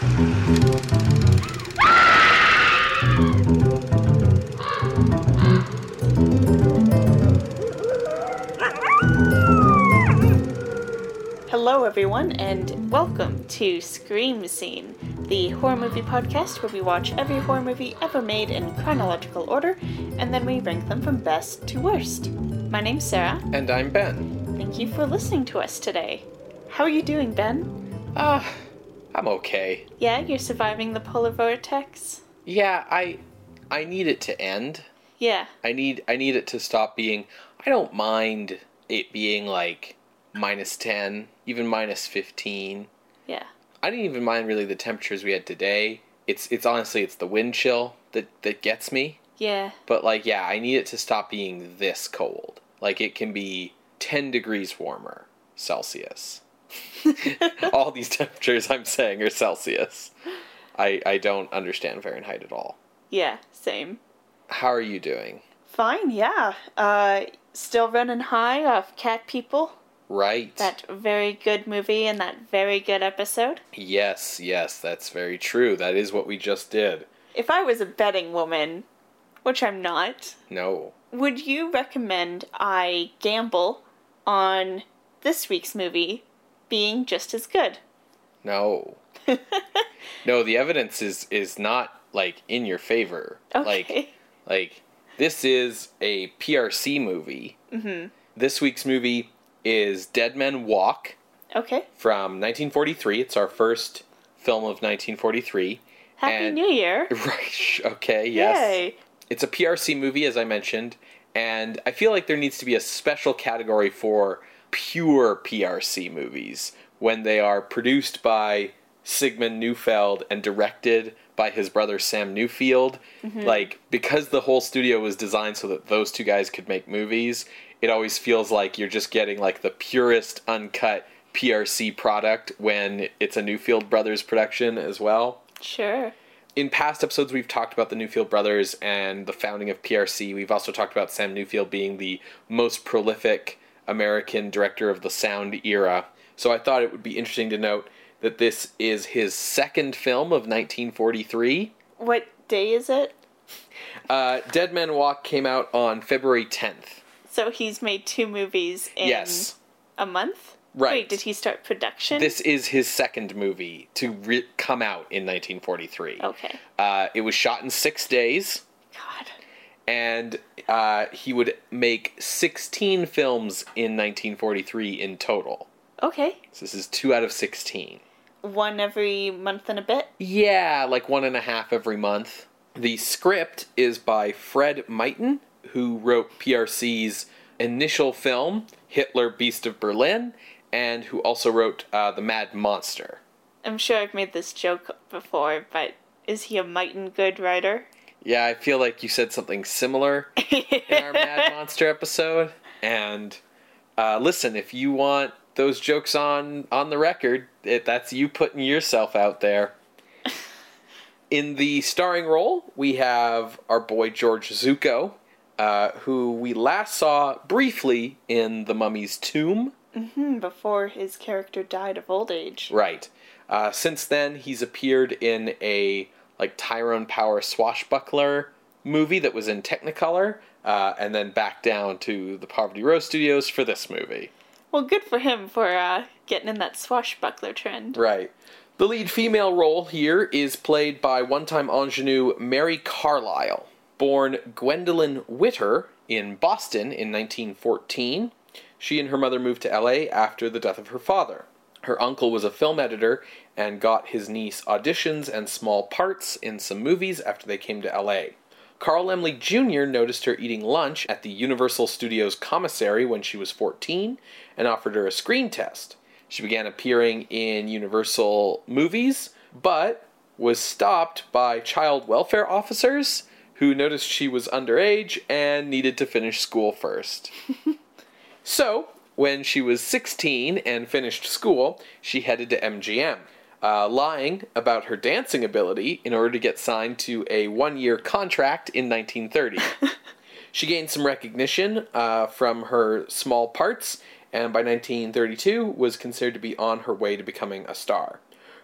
Hello, everyone, and welcome to Scream Scene, the horror movie podcast where we watch every horror movie ever made in chronological order and then we rank them from best to worst. My name's Sarah. And I'm Ben. Thank you for listening to us today. How are you doing, Ben? Ah, uh, I'm okay. Yeah, you're surviving the polar vortex? Yeah, I I need it to end. Yeah. I need I need it to stop being I don't mind it being like minus 10, even minus 15. Yeah. I didn't even mind really the temperatures we had today. It's it's honestly it's the wind chill that that gets me. Yeah. But like yeah, I need it to stop being this cold. Like it can be 10 degrees warmer Celsius. all these temperatures I'm saying are Celsius. I I don't understand Fahrenheit at all. Yeah, same. How are you doing? Fine, yeah. Uh still running high off cat people. Right. That very good movie and that very good episode. Yes, yes, that's very true. That is what we just did. If I was a betting woman, which I'm not. No. Would you recommend I gamble on this week's movie being just as good? No. no, the evidence is is not like in your favor. Okay. Like like this is a PRC movie. Mhm. This week's movie is Dead Men Walk. Okay. From 1943. It's our first film of 1943. Happy and, New Year. Right. Okay, yes. Yay. It's a PRC movie, as I mentioned, and I feel like there needs to be a special category for pure PRC movies when they are produced by Sigmund Neufeld and directed by his brother Sam Newfield. Mm-hmm. Like, because the whole studio was designed so that those two guys could make movies, it always feels like you're just getting like the purest uncut PRC product when it's a Newfield Brothers production as well. Sure. In past episodes, we've talked about the Newfield brothers and the founding of PRC. We've also talked about Sam Newfield being the most prolific American director of the sound era. So I thought it would be interesting to note that this is his second film of 1943. What day is it? Uh, Dead Men Walk came out on February 10th. So he's made two movies in yes. a month? Right. Wait, did he start production? This is his second movie to re- come out in 1943. Okay. Uh, it was shot in six days. God. And uh, he would make 16 films in 1943 in total. Okay. So this is two out of 16. One every month and a bit? Yeah, like one and a half every month. The script is by Fred Myton, who wrote PRC's initial film, Hitler Beast of Berlin, and who also wrote uh, The Mad Monster. I'm sure I've made this joke before, but is he a Myton good writer? Yeah, I feel like you said something similar in our Mad Monster episode. And uh, listen, if you want those jokes on on the record, it, that's you putting yourself out there. In the starring role, we have our boy George Zucco, uh, who we last saw briefly in The Mummy's Tomb. Mm-hmm, before his character died of old age. Right. Uh, since then, he's appeared in a like Tyrone Power swashbuckler movie that was in Technicolor, uh, and then back down to the Poverty Row Studios for this movie. Well, good for him for uh, getting in that swashbuckler trend. Right. The lead female role here is played by one time ingenue Mary Carlisle. Born Gwendolyn Witter in Boston in 1914, she and her mother moved to LA after the death of her father. Her uncle was a film editor and got his niece auditions and small parts in some movies after they came to LA. Carl Laemmle Jr. noticed her eating lunch at the Universal Studios commissary when she was 14 and offered her a screen test. She began appearing in Universal movies, but was stopped by child welfare officers who noticed she was underage and needed to finish school first. so, when she was 16 and finished school, she headed to MGM, uh, lying about her dancing ability in order to get signed to a one year contract in 1930. she gained some recognition uh, from her small parts and by 1932 was considered to be on her way to becoming a star.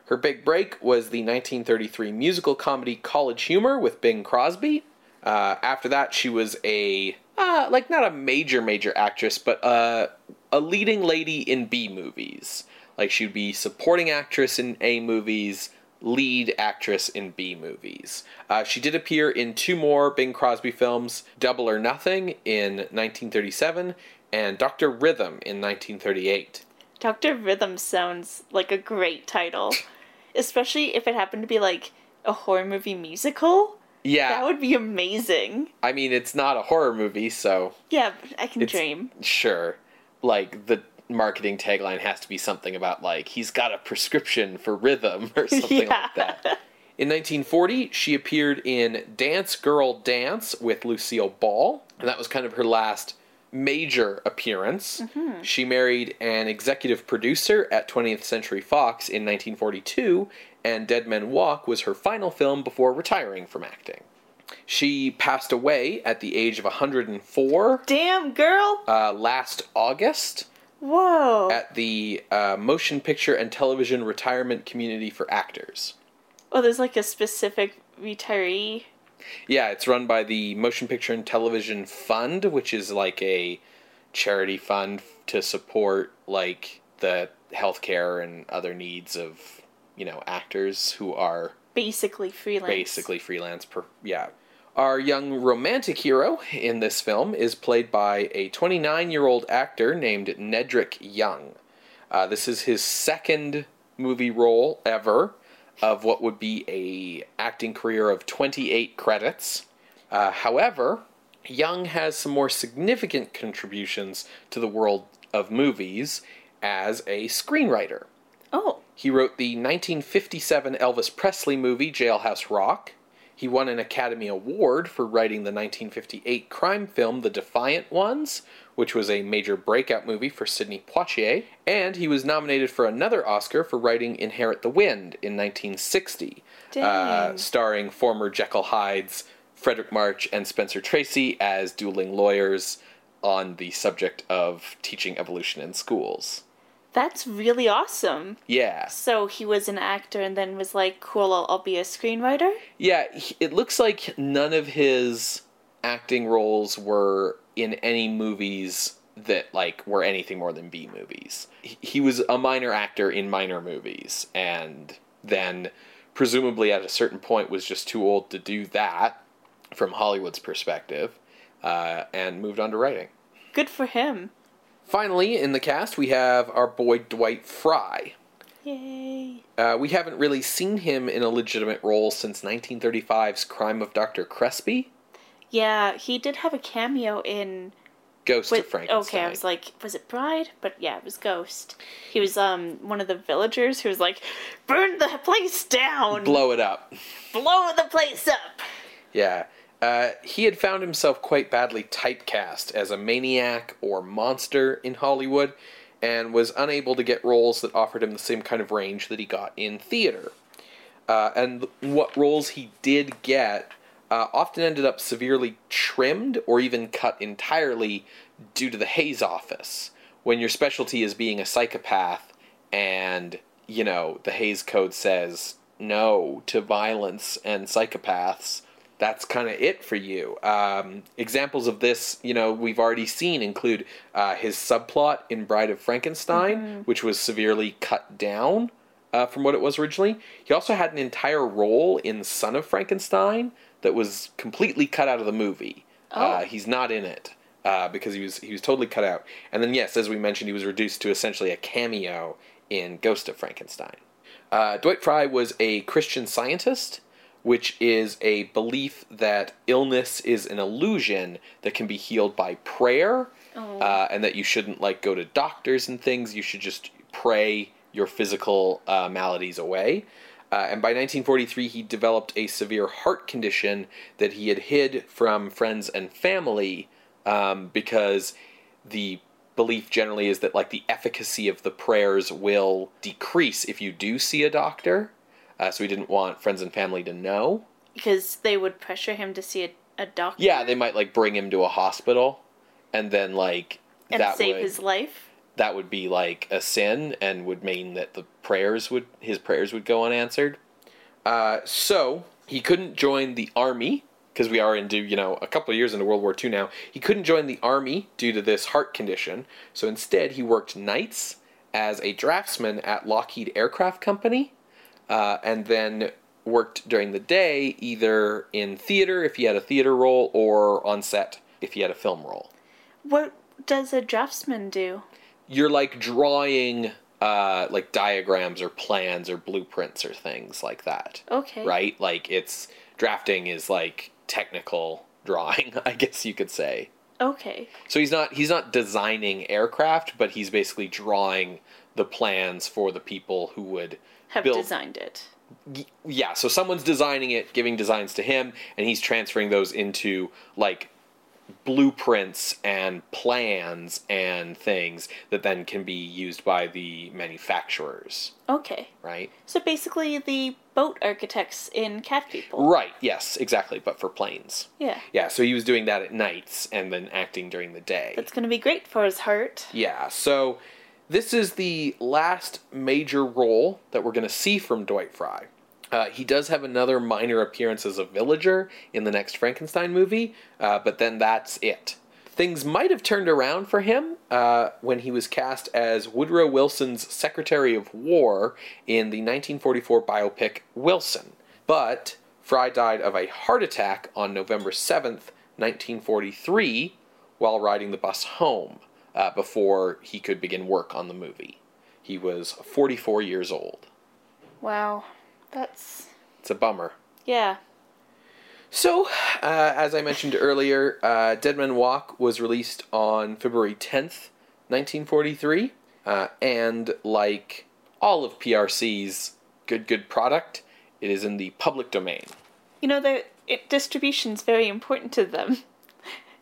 Her big break was the 1933 musical comedy College Humor with Bing Crosby. Uh, after that, she was a uh, like not a major major actress, but uh, a leading lady in B movies. Like she'd be supporting actress in A movies, lead actress in B movies. Uh, she did appear in two more Bing Crosby films: Double or Nothing in 1937 and Doctor Rhythm in 1938. Dr. Rhythm sounds like a great title, especially if it happened to be like a horror movie musical. Yeah, That would be amazing. I mean it's not a horror movie, so Yeah, but I can dream. sure. Like the marketing tagline has to be something about like he's got a prescription for rhythm or something Yeah. like that. In 1940, she appeared in Dance Girl Dance with Lucille Ball, and that was kind of her last major appearance. She married an executive producer at 20th Century Fox in 1942, and Dead Men Walk was her final film before retiring from acting. She passed away at the age of 104 Damn, girl! uh, last August Whoa! at the uh, Motion Picture and Television Retirement Community for Actors. oh, there's like a specific retiree. Yeah, it's run by the Motion Picture and Television Fund, which is like a charity fund to support like the healthcare and other needs of you know actors who are Basically freelance. basically freelance. Per- yeah. Our young romantic hero in this film is played by a 29 year old actor named Nedrick Young. Uh, this is his second movie role ever of what would be a acting career of 28 credits. Uh, however, Young has some more significant contributions to the world of movies as a screenwriter. Oh, He wrote the 1957 Elvis Presley movie Jailhouse Rock. He won an Academy Award for writing the 1958 crime film The Defiant Ones, which was a major breakout movie for Sidney Poitier. And he was nominated for another Oscar for writing Inherit the Wind in 1960, uh, starring former Jekyll Hydes, Fredric March, and Spencer Tracy as dueling lawyers on the subject of teaching evolution in schools. That's really awesome. Yeah. So he was an actor and then was like, cool, I'll, I'll be a screenwriter? Yeah, he- it looks like none of his acting roles were in any movies that like were anything more than B movies. He, he was a minor actor in minor movies and then presumably at a certain point was just too old to do that from Hollywood's perspective uh, and moved on to writing. Good for him. Finally, in the cast, we have our boy Dwight Frye. Yay. Uh, we haven't really seen him in a legitimate role since 1935's Crime of Dr. Crespi. Yeah, he did have a cameo in. Ghost Wait, of Frankenstein. okay, I was like, was it Bride? But yeah, it was Ghost. He was um one of the villagers who was like, burn the place down, Blow it up. blow the place up. Yeah. Uh, he had found himself quite badly typecast as a maniac or monster in Hollywood and was unable to get roles that offered him the same kind of range that he got in theater. Uh, and what roles he did get uh, often ended up severely trimmed or even cut entirely due to the Hays office. When your specialty is being a psychopath and, you know, the Hays Code says no to violence and psychopaths, that's kind of it for you. Um, examples of this, you know, we've already seen include uh, his subplot in Bride of Frankenstein, which was severely cut down uh, from what it was originally. He also had an entire role in Son of Frankenstein that was completely cut out of the movie. Uh, Oh. he's not in it uh, because he was he was totally cut out. And then yes, as we mentioned, he was reduced to essentially a cameo in Ghost of Frankenstein. Uh, Dwight Frye was a Christian scientist, which is a belief that illness is an illusion that can be healed by prayer, uh, and that you shouldn't like go to doctors and things. You should just pray your physical uh, maladies away. Uh, and by 1943, he developed a severe heart condition that he had hid from friends and family um, because the belief generally is that like the efficacy of the prayers will decrease if you do see a doctor. Uh, so he didn't want friends and family to know. Because they would pressure him to see a, a doctor Yeah, they might like bring him to a hospital, and then like and that save would his life. that would be like a sin and would mean that the prayers would his prayers would go unanswered. Uh, so he couldn't join the army because we are into you know a couple of years into World War II now. He couldn't join the army due to this heart condition. So instead, he worked nights as a draftsman at Lockheed Aircraft Company, uh, and then worked during the day either in theater if he had a theater role or on set if he had a film role. What does a draftsman do? You're like drawing uh, like diagrams or plans or blueprints or things like that. Okay. Right? Like it's drafting is like technical drawing, I guess you could say. Okay. So he's not he's not designing aircraft, but he's basically drawing the plans for the people who would Have build designed it. Yeah, so someone's designing it, giving designs to him, and he's transferring those into like blueprints and plans and things that then can be used by the manufacturers, Okay. right? So basically, the boat architects in Cat People. Right, yes, exactly, but for planes. Yeah. Yeah, so he was doing that at nights and then acting during the day. That's going to be great for his heart. Yeah, so this is the last major role that we're going to see from Dwight Frye. Uh, he does have another minor appearance as a villager in the next Frankenstein movie, uh, but then that's it. Things might have turned around for him uh, when he was cast as Woodrow Wilson's Secretary of War in the 1944 biopic Wilson. But Frye died of a heart attack on November 7th, 1943, while riding the bus home uh, before he could begin work on the movie. He was 44 years old. Wow. That's. It's a bummer. Yeah. So, uh, as I mentioned earlier, uh, Dead Men Walk was released on February 10th, 1943. Uh, and like all of PRC's good, good product, it is in the public domain. You know, the it, distribution's very important to them.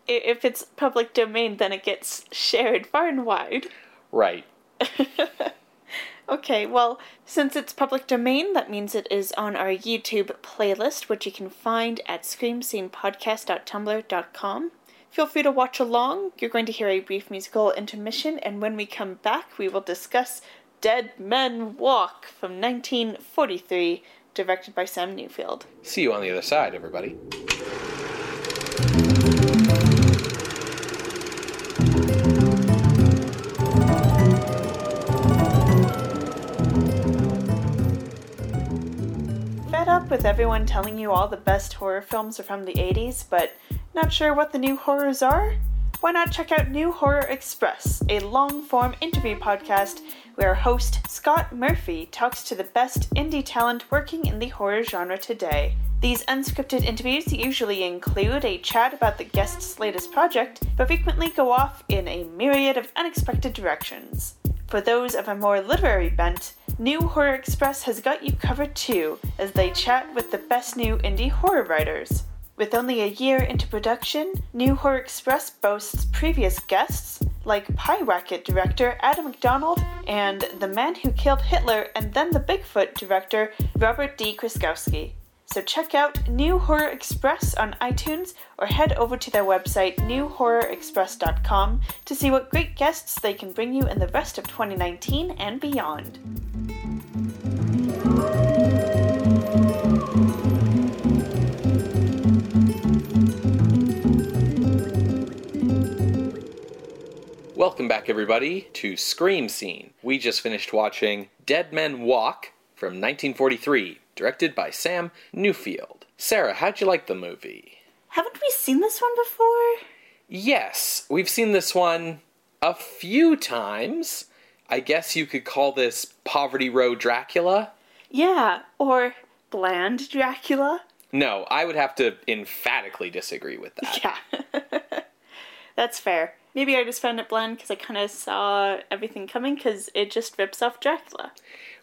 If it's public domain, then it gets shared far and wide. Right. Okay, well, since it's public domain, that means it is on our YouTube playlist, which you can find at screamscenepodcast.tumblr.com. Feel free to watch along. You're going to hear a brief musical intermission, and when we come back, we will discuss Dead Men Walk from 1943, directed by Sam Newfield. See you on the other side, everybody. With everyone telling you all the best horror films are from the 80s, but not sure what the new horrors are? Why not check out New Horror Express, a long form interview podcast where host Scott Murphy talks to the best indie talent working in the horror genre today. These unscripted interviews usually include a chat about the guest's latest project, but frequently go off in a myriad of unexpected directions. For those of a more literary bent, New Horror Express has got you covered too, as they chat with the best new indie horror writers. With only a year into production, New Horror Express boasts previous guests like Pyewacket director Adam McDonald and The Man Who Killed Hitler and Then the Bigfoot director Robert D. Krzykowski. So check out New Horror Express on iTunes or head over to their website newhorrorexpress.com to see what great guests they can bring you in the rest of 2019 and beyond. Welcome back, everybody, to Scream Scene. We just finished watching Dead Men Walk from 1943, directed by Sam Newfield. Sarah, how'd you like the movie? Haven't we seen this one before? Yes, we've seen this one a few times. I guess you could call this Poverty Row Dracula. Yeah, or Bland Dracula? No, I would have to emphatically disagree with that. Yeah. That's fair. Maybe I just found it bland because I kind of saw everything coming because it just rips off Dracula.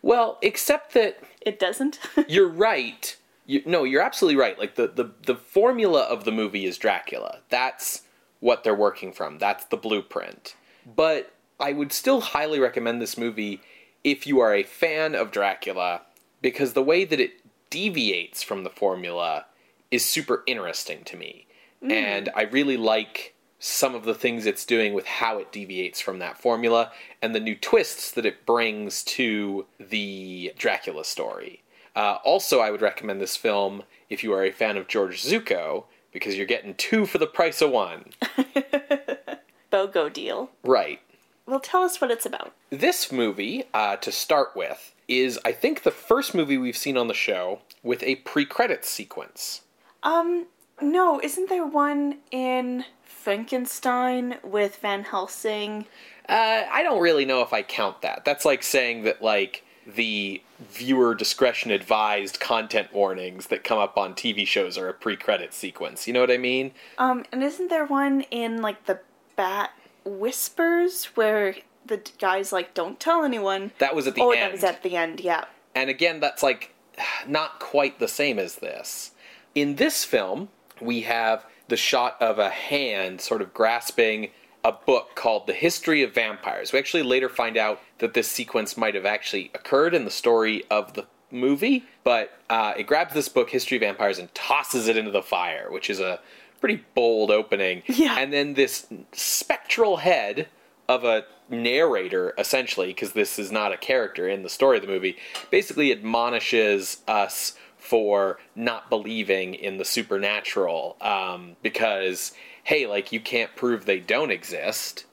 Well, except that It doesn't. you're right. You, no, you're absolutely right. Like the, the the formula of the movie is Dracula. That's what they're working from. That's the blueprint. But I would still highly recommend this movie if you are a fan of Dracula because the way that it deviates from the formula is super interesting to me. Mm. And I really like some of the things it's doing with how it deviates from that formula and the new twists that it brings to the Dracula story. Uh, also, I would recommend this film if you are a fan of George Zucco because you're getting two for the price of one. BOGO deal. Right. Well, tell us what it's about. This movie, uh, to start with, is I think the first movie we've seen on the show with a pre-credits sequence. Um, no, isn't there one in Frankenstein with Van Helsing? Uh, I don't really know if I count that. That's like saying that like the viewer discretion advised content warnings that come up on TV shows are a pre-credit sequence. You know what I mean? Um, and isn't there one in like the Bat Whispers where the guy's like, "Don't tell anyone." That was at the oh, end. that was at the end. Yeah. And again, that's like not quite the same as this. In this film, we have the shot of a hand sort of grasping a book called The History of Vampires. We actually later find out that this sequence might have actually occurred in the story of the movie, but uh, it grabs this book, History of Vampires, and tosses it into the fire, which is a pretty bold opening. Yeah. And then this spectral head of a narrator, essentially, because this is not a character in the story of the movie, basically admonishes us for not believing in the supernatural um, because, hey, like, you can't prove they don't exist.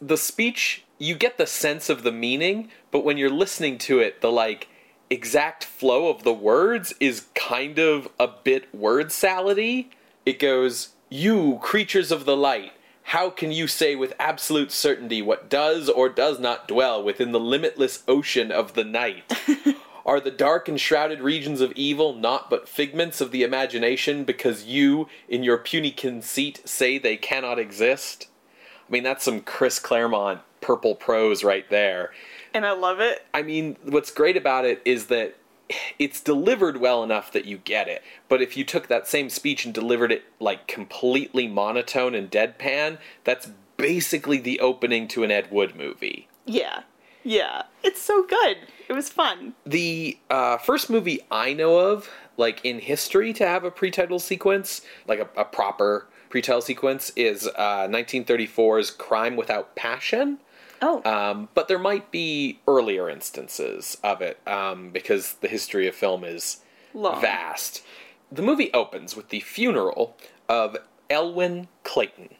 The speech, you get the sense of the meaning, but when you're listening to it, the, like, exact flow of the words is kind of a bit word salady. It goes, You, creatures of the light, how can you say with absolute certainty what does or does not dwell within the limitless ocean of the night? Are the dark and shrouded regions of evil not but figments of the imagination because you, in your puny conceit, say they cannot exist? I mean, that's some Chris Claremont purple prose right there. And I love it. I mean, what's great about it is that it's delivered well enough that you get it. But if you took that same speech and delivered it like completely monotone and deadpan, that's basically the opening to an Ed Wood movie. Yeah. Yeah. It's so good. It was fun. The uh, first movie I know of, like in history, to have a pre-title sequence, like a, a proper pre-title sequence, is uh, 1934's Crime Without Passion. Oh. Um, but there might be earlier instances of it um, because the history of film is Long. vast. The movie opens with the funeral of Elwyn Clayton.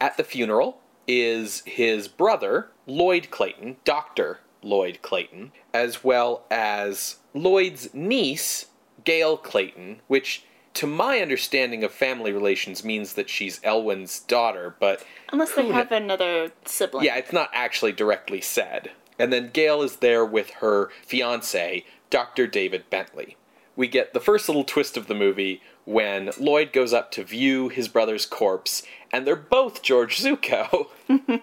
At the funeral is his brother, Lloyd Clayton, Dr. Lloyd Clayton, as well as Lloyd's niece, Gail Clayton, which to my understanding of family relations means that she's Elwyn's daughter, but Unless they have another sibling. yeah, it's not actually directly said. And then Gail is there with her fiance, Dr. David Bentley. We get the first little twist of the movie when Lloyd goes up to view his brother's corpse, and they're both George Zucco.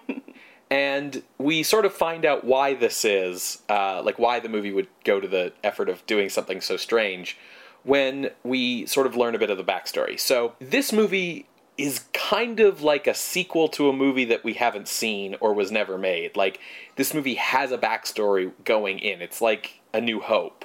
and we sort of find out why this is, uh, like why the movie would go to the effort of doing something so strange, when we sort of learn a bit of the backstory. So, this movie is kind of like a sequel to a movie that we haven't seen or was never made. Like, this movie has a backstory going in. It's like A New Hope.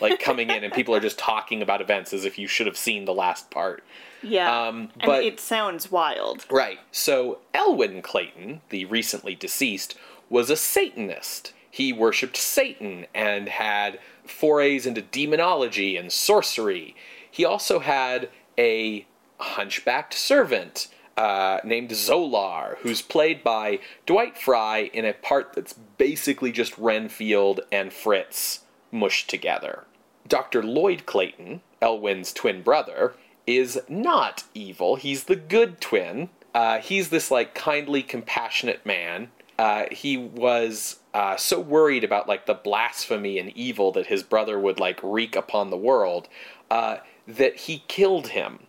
Like coming in and people are just talking about events as if you should have seen the last part. Yeah. Um, and but- it sounds wild. Right. So Elwyn Clayton, the recently deceased, was a Satanist. He worshipped Satan and had forays into demonology and sorcery. He also had a hunchbacked servant uh, named Zolar, who's played by Dwight Frye in a part that's basically just Renfield and Fritz mushed together. Dr. Lloyd Clayton, Elwyn's twin brother, is not evil. He's the good twin. Uh, he's this like kindly, compassionate man. Uh, he was uh, so worried about like the blasphemy and evil that his brother would like wreak upon the world uh, that he killed him.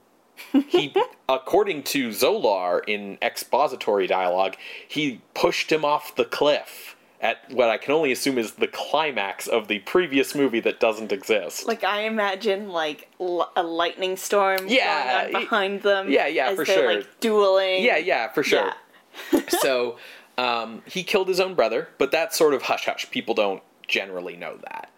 He, according to Zolar in expository dialogue, he pushed him off the cliff at what I can only assume is the climax of the previous movie that doesn't exist. Like I imagine, like l- a lightning storm Yeah, going on behind them. yeah, yeah, for sure. Like dueling. Yeah, yeah, for sure. so um, he killed his own brother, but that's sort of hush hush. People don't generally know that.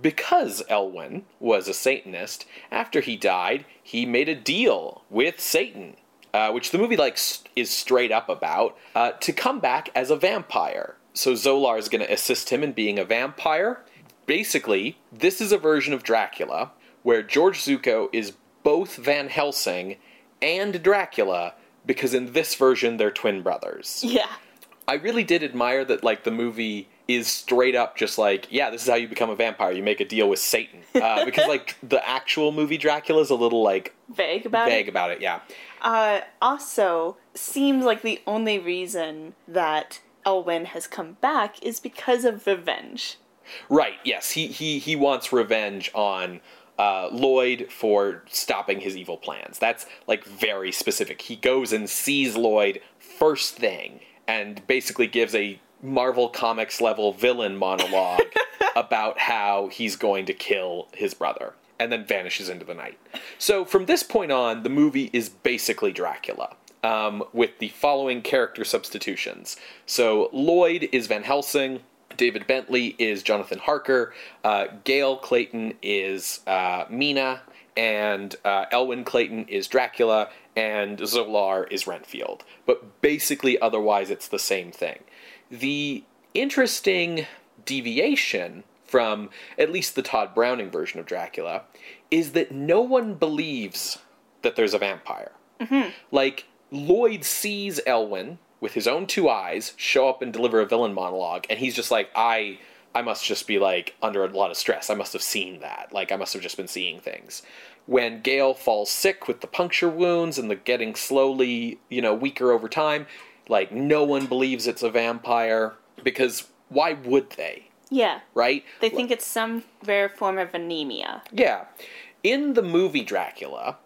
Because Elwyn was a Satanist, after he died, he made a deal with Satan. uh, which the movie like s- is straight up about, uh, to come back as a vampire. So Zolar is going to assist him in being a vampire. Basically, this is a version of Dracula where George Zucco is both Van Helsing and Dracula because in this version they're twin brothers. Yeah. I really did admire that like the movie is straight up just like yeah this is how you become a vampire you make a deal with Satan uh, because like the actual movie Dracula is a little like Vague about vague it. about it yeah Uh, also, seems like the only reason that Elwyn has come back is because of revenge. right yes he he he wants revenge on uh, Lloyd for stopping his evil plans that's like very specific he goes and sees Lloyd first thing and basically gives a Marvel Comics level villain monologue about how he's going to kill his brother and then vanishes into the night. So from this point on, the movie is basically Dracula. Um, with the following character substitutions. So Lloyd is Van Helsing, David Bentley is Jonathan Harker, uh, Gail Clayton is uh, Mina, and uh, Elwyn Clayton is Dracula, and Zolar is Renfield. But basically, otherwise, it's the same thing. The interesting deviation from at least the Tod Browning version of Dracula is that no one believes that there's a vampire. Like, Lloyd sees Elwyn with his own two eyes show up and deliver a villain monologue, and he's just like, I. I must just be like under a lot of stress. I must have seen that. Like I must have just been seeing things. When Gail falls sick with the puncture wounds and the getting slowly, you know, weaker over time, like no one believes it's a vampire because why would they? Yeah. Right? They think it's some rare form of anemia. Yeah. In the movie Dracula,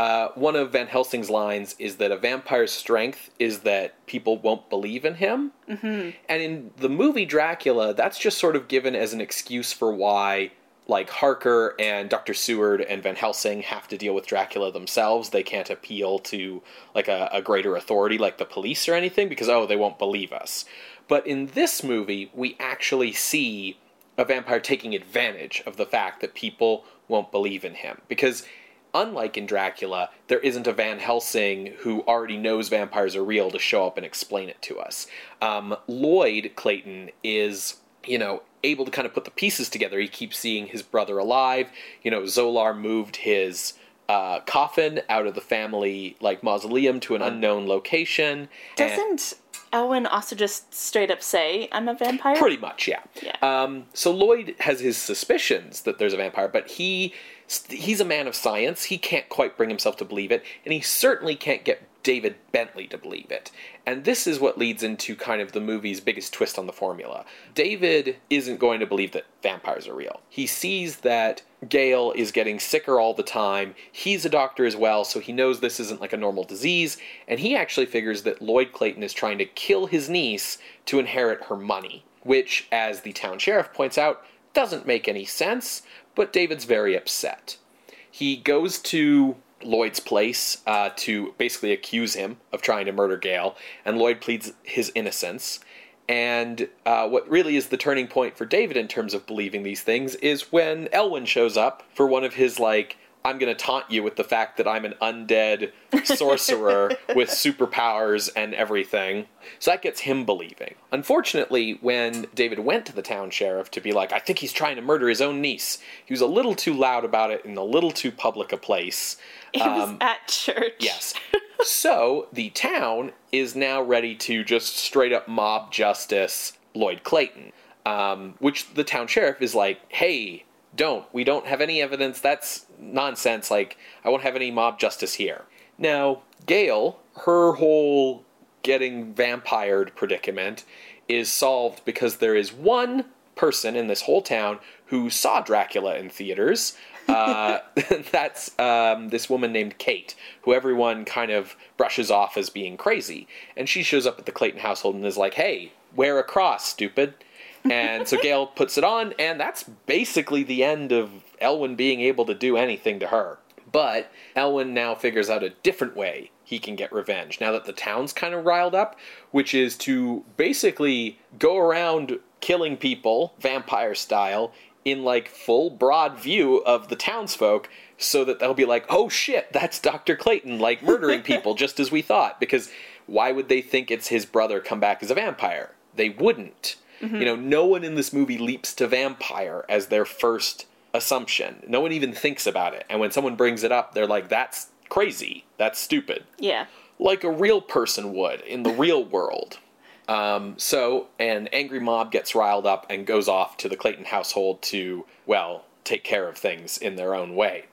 uh, one of Van Helsing's lines is that a vampire's strength is that people won't believe in him. Mm-hmm. And in the movie Dracula, that's just sort of given as an excuse for why, like, Harker and Dr. Seward and Van Helsing have to deal with Dracula themselves. They can't appeal to, like, a, a greater authority like the police or anything because, oh, they won't believe us. But in this movie, we actually see a vampire taking advantage of the fact that people won't believe in him. Because, unlike in Dracula, there isn't a Van Helsing who already knows vampires are real to show up and explain it to us. Um, Lloyd Clayton is, you know, able to kind of put the pieces together. He keeps seeing his brother alive. You know, Zolar moved his. Uh, coffin out of the family like mausoleum to an unknown location. Doesn't Elwyn also just straight up say, I'm a vampire? Pretty much, yeah. Yeah. Um, so Lloyd has his suspicions that there's a vampire, but he he's a man of science. He can't quite bring himself to believe it, and he certainly can't get David Bentley to believe it. And this is what leads into kind of the movie's biggest twist on the formula. David isn't going to believe that vampires are real. He sees that Gail is getting sicker all the time. He's a doctor as well, so he knows this isn't like a normal disease, and he actually figures that Lloyd Clayton is trying to kill his niece to inherit her money, which, as the town sheriff points out, doesn't make any sense, but David's very upset. He goes to Lloyd's place uh, to basically accuse him of trying to murder Gail, and Lloyd pleads his innocence. And uh, what really is the turning point for David in terms of believing these things is when Elwyn shows up for one of his, like, I'm going to taunt you with the fact that I'm an undead sorcerer with superpowers and everything. So that gets him believing. Unfortunately, when David went to the town sheriff to be like, I think he's trying to murder his own niece, he was a little too loud about it in a little too public a place. It was at church. Yes. so the town is now ready to just straight up mob justice Lloyd Clayton, um, which the town sheriff is like, hey, don't. We don't have any evidence. That's nonsense. Like, I won't have any mob justice here. Now, Gail, her whole getting vampired predicament is solved because there is one person in this whole town who saw Dracula in theaters. Uh, that's um, this woman named Kate, who everyone kind of brushes off as being crazy. And she shows up at the Clayton household and is like, hey, wear a cross, stupid. And so Gail puts it on, and that's basically the end of Elwyn being able to do anything to her. But Elwyn now figures out a different way he can get revenge now that the town's kind of riled up, which is to basically go around killing people, vampire style, in like full broad view of the townsfolk so that they'll be like, oh shit, that's Dr. Clayton, like murdering people just as we thought. Because why would they think it's his brother come back as a vampire? They wouldn't. Mm-hmm. You know, no one in this movie leaps to vampire as their first assumption. No one even thinks about it. And when someone brings it up, they're like, that's crazy. That's stupid Yeah. like a real person would in the real world. Um, so, an angry mob gets riled up and goes off to the Clayton household to, well, take care of things in their own way.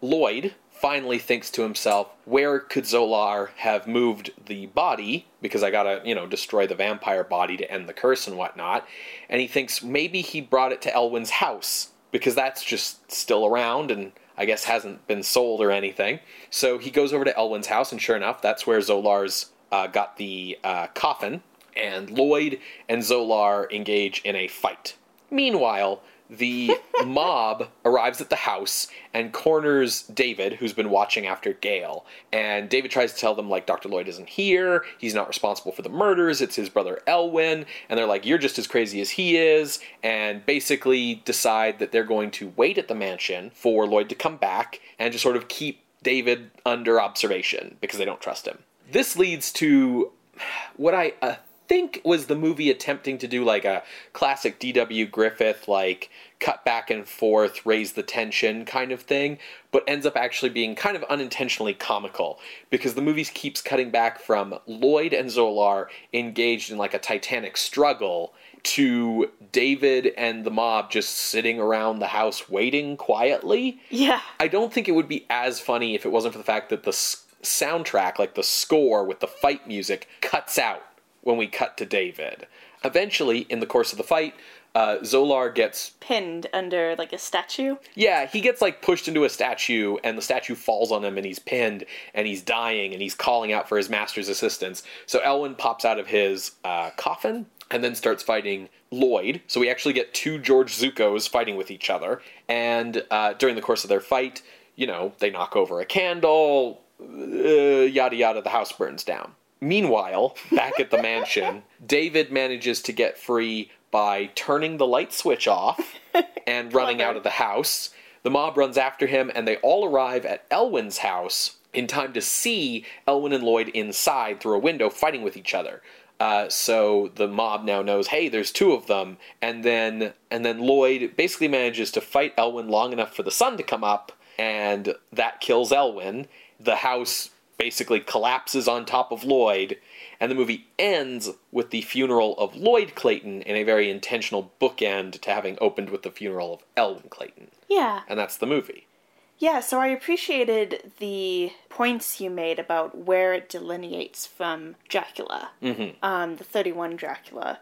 Lloyd finally thinks to himself, where could Zolar have moved the body? Because I gotta, you know, destroy the vampire body to end the curse and whatnot. And he thinks maybe he brought it to Elwyn's house, because that's just still around and I guess hasn't been sold or anything. So he goes over to Elwyn's house, and sure enough, that's where Zolar's uh, got the uh, coffin, and Lloyd and Zolar engage in a fight. Meanwhile, the mob arrives at the house and corners David, who's been watching after Gail. And David tries to tell them, like, Dr. Lloyd isn't here. He's not responsible for the murders. It's his brother Elwyn. And they're like, You're just as crazy as he is. And basically decide that they're going to wait at the mansion for Lloyd to come back and just sort of keep David under observation because they don't trust him. This leads to what I uh, think was the movie attempting to do like a classic D.W. Griffith, like cut back and forth, raise the tension kind of thing, but ends up actually being kind of unintentionally comical because the movie keeps cutting back from Lloyd and Zolar engaged in like a titanic struggle to David and the mob just sitting around the house waiting quietly. Yeah. I don't think it would be as funny if it wasn't for the fact that the soundtrack, like the score with the fight music, cuts out when we cut to David. Eventually, in the course of the fight, uh, Zolar gets Pinned under like a statue. yeah, he gets like pushed into a statue, and the statue falls on him, and he's pinned, and he's dying, and he's calling out for his master's assistance. So Elwyn pops out of his uh, coffin and then starts fighting Lloyd. So we actually get two George Zucco's fighting with each other, and uh, during the course of their fight, you know, they knock over a candle, uh, yada yada. The house burns down. Meanwhile, back at the mansion, David manages to get free by turning the light switch off and running out of the house. The mob runs after him, and they all arrive at Elwyn's house in time to see Elwyn and Lloyd inside through a window fighting with each other. Uh, so the mob now knows, hey, there's two of them, and then and then Lloyd basically manages to fight Elwyn long enough for the sun to come up, and that kills Elwyn. The house basically collapses on top of Lloyd, and the movie ends with the funeral of Lloyd Clayton in a very intentional bookend to having opened with the funeral of Elwyn Clayton. Yeah. And that's the movie. Yeah, so I appreciated the points you made about where it delineates from Dracula, mm-hmm. um, the 31 Dracula.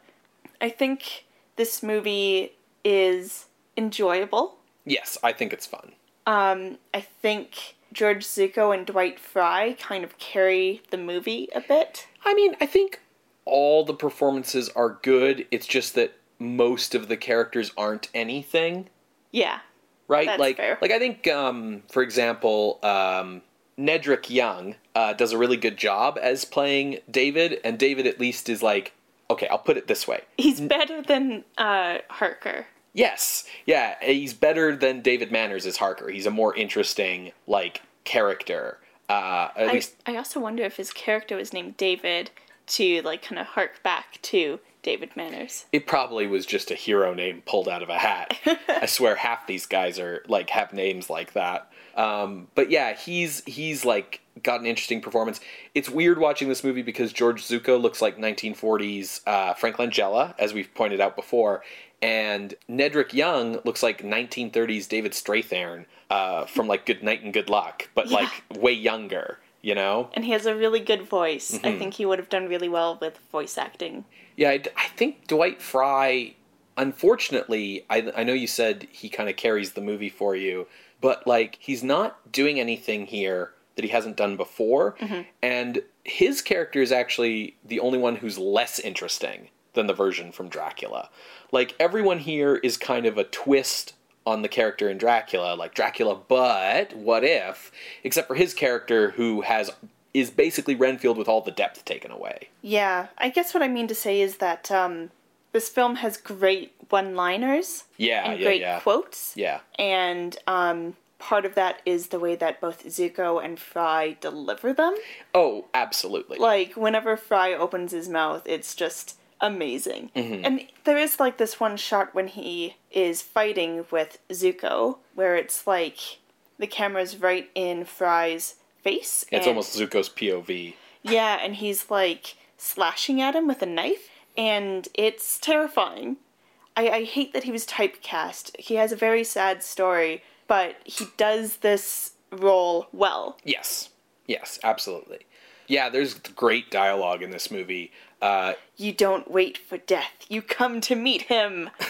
I think this movie is enjoyable. Yes, I think it's fun. Um, I think George Zucco and Dwight Frye kind of carry the movie a bit. I mean, I think all the performances are good. It's just that most of the characters aren't anything, Yeah. right? Like, fair. like I think, um, for example, um, Nedrick Young uh, does a really good job as playing David, and David at least is like, okay, I'll put it this way. He's better than uh, Harker. Yes, yeah, he's better than David Manners as Harker. He's a more interesting like character. Uh, at I, least I also wonder if his character was named David to like kind of hark back to David Manners. it probably was just a hero name pulled out of a hat. I swear half these guys are like have names like that. Um, but yeah, he's he's like got an interesting performance. It's weird watching this movie because George Zucco looks like 1940s uh, Frank Langella, as we've pointed out before, and Nedrick Young looks like 1930s David Strathairn uh, from like Good Night and Good Luck, but Yeah. like way younger. You know? And he has a really good voice. Mm-hmm. I think he would have done really well with voice acting. Yeah, I, I think Dwight Frye. Unfortunately, I, I know you said he kind of carries the movie for you, but like he's not doing anything here that he hasn't done before, and his character is actually the only one who's less interesting than the version from Dracula. Like everyone here is kind of a twist on the character in Dracula, like Dracula, but what if? Except for his character who has is basically Renfield with all the depth taken away. Yeah, I guess what I mean to say is that um, this film has great one-liners Yeah, and yeah, great yeah. quotes. Yeah. And um, part of that is the way that both Zucco and Frye deliver them. Oh, absolutely. Like whenever Frye opens his mouth, it's just amazing. Mm-hmm. And there is like this one shot when he is fighting with Zucco, where it's like the camera's right in Frye's face. it's and- almost Zucco's POV. yeah, and he's like slashing at him with a knife, and it's terrifying. I, I hate that he was typecast. He has a very sad story, but he does this role well. Yes. Yes, absolutely. Yeah, there's great dialogue in this movie. Uh, You don't wait for death, you come to meet him.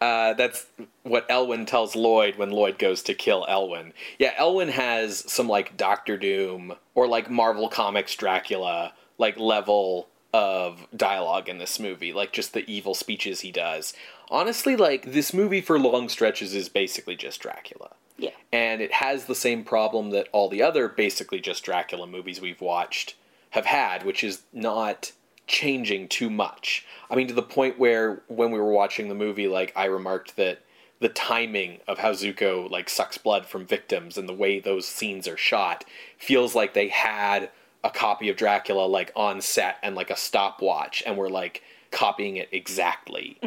Uh, that's what Elwyn tells Lloyd when Lloyd goes to kill Elwyn. Yeah, Elwyn has some like Doctor Doom or like Marvel Comics Dracula like level of dialogue in this movie, like just the evil speeches he does. Honestly, like this movie for long stretches is basically just Dracula. Yeah. And it has the same problem that all the other basically just Dracula movies we've watched have had, which is not changing too much. I mean, to the point where when we were watching the movie, like I remarked that the timing of how Zucco like sucks blood from victims and the way those scenes are shot feels like they had a copy of Dracula like on set and like a stopwatch and were like copying it exactly.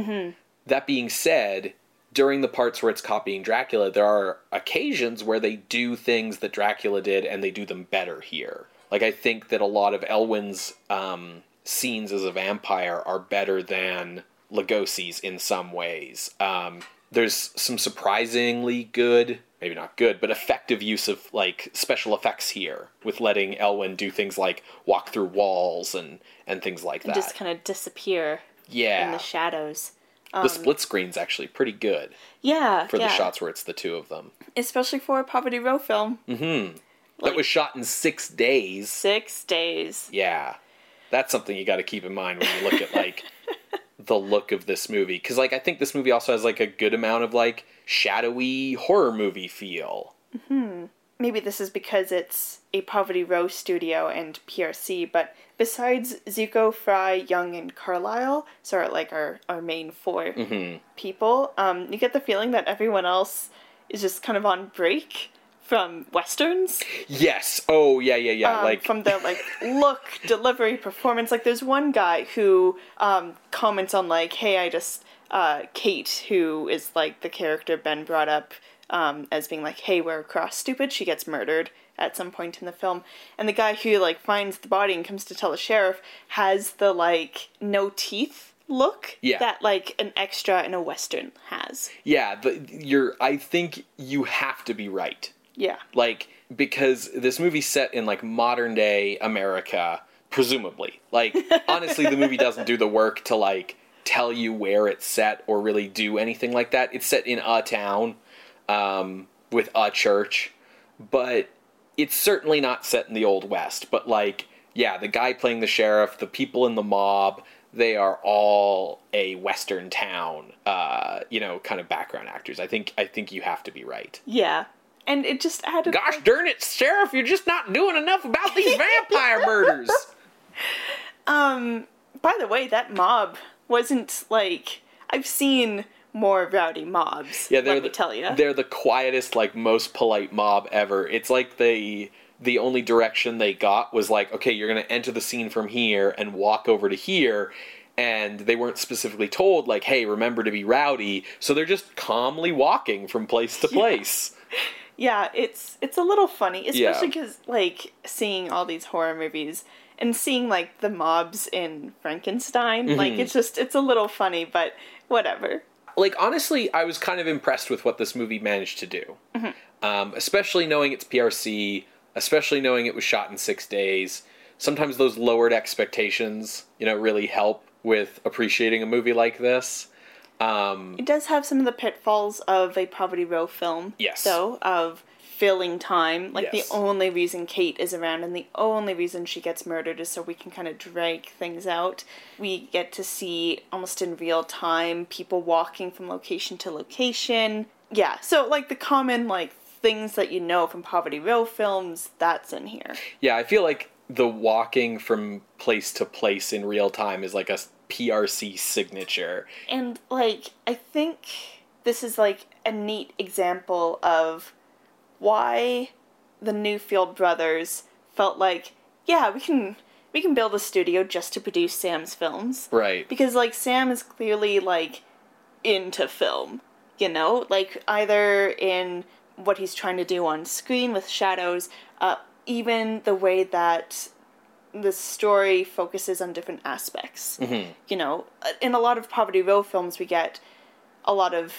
That being said, during the parts where it's copying Dracula, there are occasions where they do things that Dracula did and they do them better here. Like, I think that a lot of Elwyn's um, scenes as a vampire are better than Lugosi's in some ways. Um, there's some surprisingly good, maybe not good, but effective use of like special effects here with letting Elwyn do things like walk through walls and and things like And that. just kind of disappear yeah, in the shadows. the split screen's actually pretty good Yeah. for yeah. the shots where it's the two of them. Especially for a Poverty Row film. Mm-hmm. Like- that was shot in six days. Six days. Yeah, that's something you got to keep in mind when you look at like the look of this movie, because like I think this movie also has like a good amount of like shadowy horror movie feel. maybe this is because it's a Poverty Row studio and PRC, but besides Zucco, Frye, Young, and Carlisle, sort of like our, our main 4 Mm-hmm. people, um, you get the feeling that everyone else is just kind of on break from westerns. Yes. Oh yeah, yeah, yeah. Um, like from the like look, delivery, performance. Like there's one guy who um, comments on like, "Hey, I just uh, Kate, who is like the character Ben brought up um, as being like, "Hey, we're cross stupid." She gets murdered at some point in the film, and the guy who like finds the body and comes to tell the sheriff has the like no teeth look Yeah. that like an extra in a western has. yeah, the, you're. I think you have to be right. Yeah. like because this movie's set in like modern day America, presumably. Like honestly, the movie doesn't do the work to like tell you where it's set or really do anything like that. It's set in a town um, with a church, but it's certainly not set in the old west. But like, yeah, the guy playing the sheriff, the people in the mob. They are all a Western town, uh, you know, kind of background actors. I think I think you have to be right. Yeah. And it just added Gosh darn it, Sheriff, you're just not doing enough about these vampire murders. Um, by the way, that mob wasn't like I've seen more rowdy mobs. Yeah, they're let me the, tell you. They're the quietest, like most polite mob ever. It's like they the only direction they got was like, okay, you're gonna enter the scene from here and walk over to here. And they weren't specifically told, like, hey, remember to be rowdy. So they're just calmly walking from place to place. Yeah, it's it's a little funny, especially because like seeing all these horror movies and seeing like the mobs in Frankenstein. Mm-hmm. Like it's just it's a little funny, but whatever. like honestly, I was kind of impressed with what this movie managed to do. Um, especially knowing it's PRC, especially knowing it was shot in six days. Sometimes those lowered expectations, you know, really help with appreciating a movie like this. Um, It does have some of the pitfalls of a Poverty Row film. Yes. Though of filling time. Like Yes. the only reason Kate is around and the only reason she gets murdered is so we can kind of drag things out. We get to see almost in real time people walking from location to location. Yeah. So like the common like things that you know from Poverty Row films, that's in here. yeah, I feel like the walking from place to place in real time is like a PRC signature. And like I think this is like a neat example of why the Newfield brothers felt like, yeah, we can we can build a studio just to produce Sam's films. Right. Because like Sam is clearly like into film, you know? Like either in what he's trying to do on screen with shadows, uh even the way that the story focuses on different aspects. Mm-hmm. You know, in a lot of Poverty Row films, we get a lot of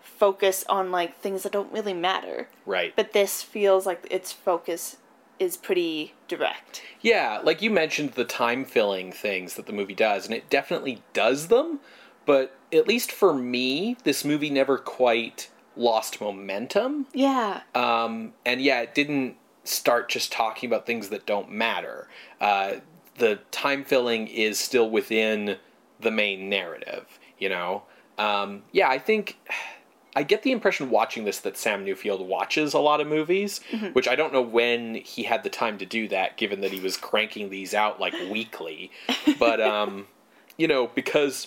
focus on like things that don't really matter. Right. But this feels like its focus is pretty direct. Yeah, like you mentioned the time filling things that the movie does, and it definitely does them, but at least for me, this movie never quite lost momentum. Yeah. Um, and yeah, it didn't start just talking about things that don't matter. Uh, the time filling is still within the main narrative, you know? Um, yeah, I think. I get the impression watching this that Sam Newfield watches a lot of movies, which I don't know when he had the time to do that, given that he was cranking these out like weekly. But, um, you know, because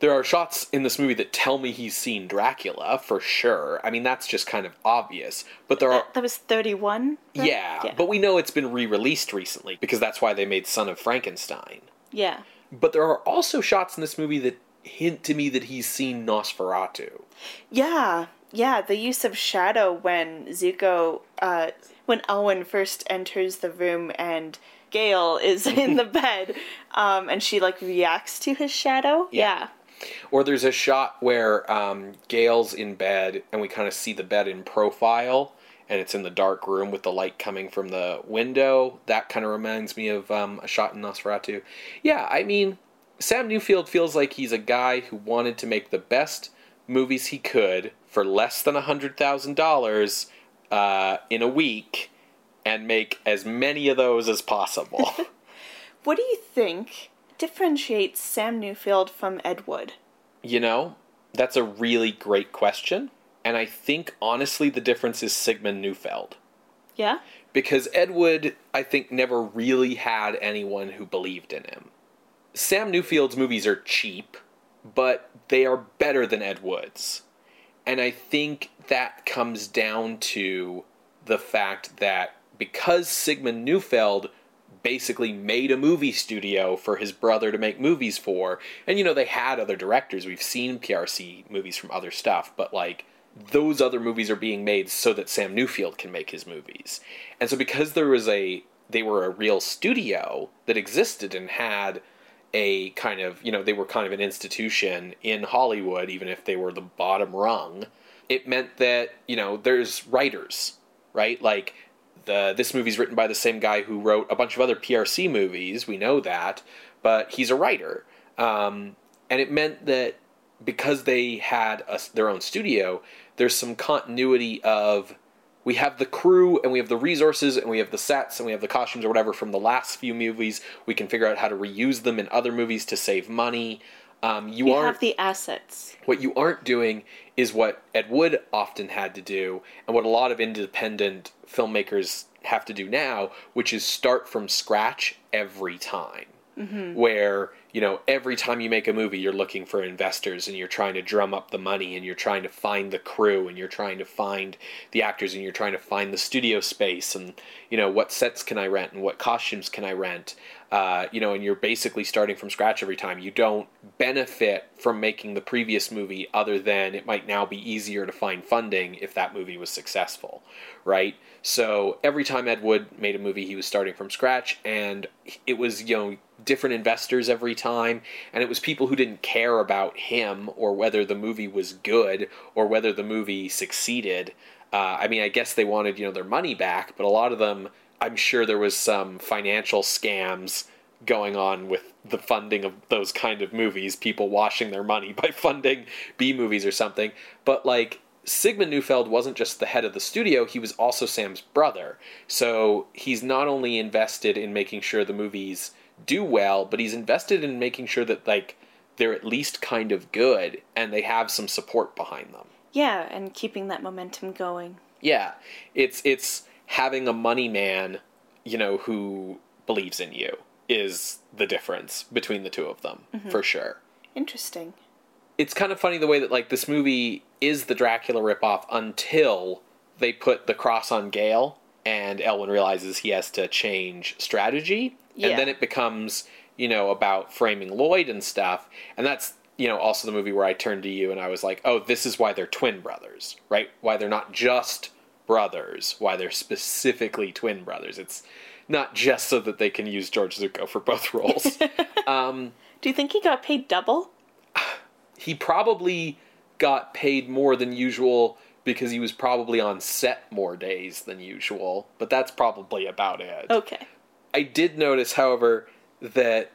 there are shots in this movie that tell me he's seen Dracula for sure. I mean, that's just kind of obvious. But there are. That was 31? right? Yeah, Yeah. but we know it's been re released recently because that's why they made Son of Frankenstein. Yeah. But there are also shots in this movie that hint to me that he's seen Nosferatu. Yeah. Yeah, the use of shadow when Zucco, uh, when Elwyn first enters the room and Gail is in the bed, um, and she like reacts to his shadow. Yeah. Or there's a shot where um, Gail's in bed and we kind of see the bed in profile and it's in the dark room with the light coming from the window. That kind of reminds me of um, a shot in Nosferatu. Yeah, I mean, Sam Newfield feels like he's a guy who wanted to make the best movies he could for less than $100,000 uh, in a week and make as many of those as possible. What do you think differentiates Sam Newfield from Ed Wood? You know, that's a really great question. And I think, honestly, the difference is Sigmund Neufeld. Yeah? Because Ed Wood, I think, never really had anyone who believed in him. Sam Newfield's movies are cheap, but they are better than Ed Wood's. And I think that comes down to the fact that because Sigmund Neufeld basically made a movie studio for his brother to make movies for, and you know, they had other directors. We've seen PRC movies from other stuff, but like those other movies are being made so that Sam Newfield can make his movies. And so because there was a they were a real studio that existed and had a kind of, you know, they were kind of an institution in Hollywood even if they were the bottom rung. It meant that, you know, there's writers, right? Like the this movie's written by the same guy who wrote a bunch of other PRC movies, we know that, but he's a writer. Um, and it meant that because they had a, their own studio, there's some continuity of we have the crew and we have the resources and we have the sets and we have the costumes or whatever from the last few movies. We can figure out how to reuse them in other movies to save money. Um, you You aren't have the assets. what you aren't doing is what Ed Wood often had to do, and what a lot of independent filmmakers have to do now, which is start from scratch every time. Where, you know, every time you make a movie, you're looking for investors and you're trying to drum up the money and you're trying to find the crew and you're trying to find the actors and you're trying to find the studio space and, you know, what sets can I rent and what costumes can I rent. Uh, you know, and you're basically starting from scratch every time. You don't benefit from making the previous movie other than it might now be easier to find funding if that movie was successful, right? So every time Ed Wood made a movie, he was starting from scratch, and it was, you know, different investors every time, and it was people who didn't care about him or whether the movie was good or whether the movie succeeded. Uh, I mean, I guess they wanted, you know, their money back, but a lot of them, I'm sure there was some financial scams going on with the funding of those kind of movies, people washing their money by funding B movies or something. But like Sigmund Neufeld wasn't just the head of the studio, he was also Sam's brother. So he's not only invested in making sure the movies do well, but he's invested in making sure that like they're at least kind of good and they have some support behind them. Yeah, and keeping that momentum going. Yeah, it's it's having a money man, you know, who believes in you. is the difference between the two of them, mm-hmm. for sure. Interesting. It's kind of funny the way that like this movie is the Dracula ripoff until they put the cross on Gale and Elwyn realizes he has to change strategy. Yeah. And then it becomes, you know, about framing Lloyd and stuff. And that's, you know, also the movie where I turned to you and I was like, oh, this is why they're twin brothers, right? Why they're not just brothers, why they're specifically twin brothers. It's not just so that they can use George Zucco for both roles. Um, Do you think he got paid double? he probably got paid more than usual because he was probably on set more days than usual, but that's probably about it. Okay. I did notice, however, that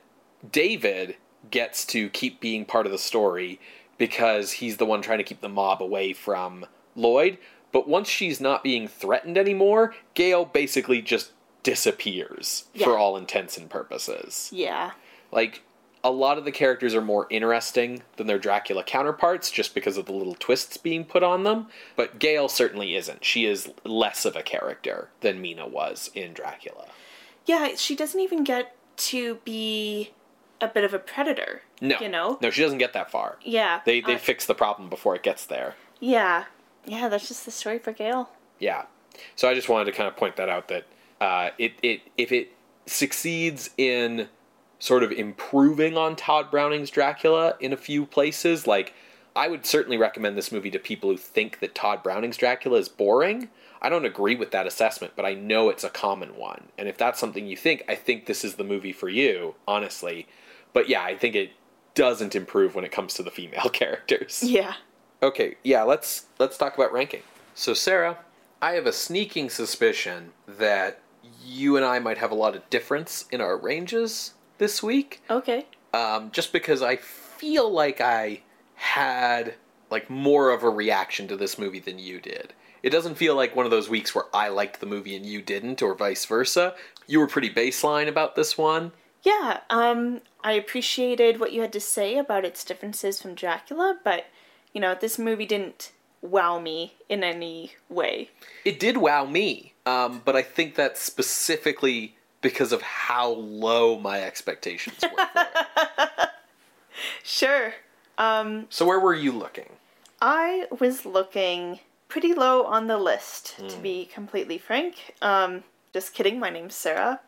David gets to keep being part of the story because he's the one trying to keep the mob away from Lloyd. But once she's not being threatened anymore, Gale basically just disappears Yeah. for all intents and purposes. Yeah. Like, a lot of the characters are more interesting than their Dracula counterparts just because of the little twists being put on them. But Gale certainly isn't. She is less of a character than Mina was in Dracula. Yeah, she doesn't even get to be a bit of a predator. No. You know? No, she doesn't get that far. Yeah. They they uh, fix the problem before it gets there. Yeah. Yeah, that's just the story for Gail. Yeah. So I just wanted to kind of point that out that uh, it it if it succeeds in sort of improving on Tod Browning's Dracula in a few places, like I would certainly recommend this movie to people who think that Tod Browning's Dracula is boring. I don't agree with that assessment, but I know it's a common one. And if that's something you think, I think this is the movie for you, honestly. But yeah, I think it doesn't improve when it comes to the female characters. Yeah. Okay, yeah, let's let's talk about ranking. So Sarah, I have a sneaking suspicion that you and I might have a lot of difference in our ranges this week. Okay. Um, just because I feel like I had like more of a reaction to this movie than you did. It doesn't feel like one of those weeks where I liked the movie and you didn't, or vice versa. You were pretty baseline about this one. Yeah, um, I appreciated what you had to say about its differences from Dracula, but, you know, this movie didn't wow me in any way. It did wow me, um, but I think that's specifically because of how low my expectations were. for it. Sure. Um, So where were you looking? I was looking pretty low on the list, to be completely frank. Um, just kidding, my name's Sarah.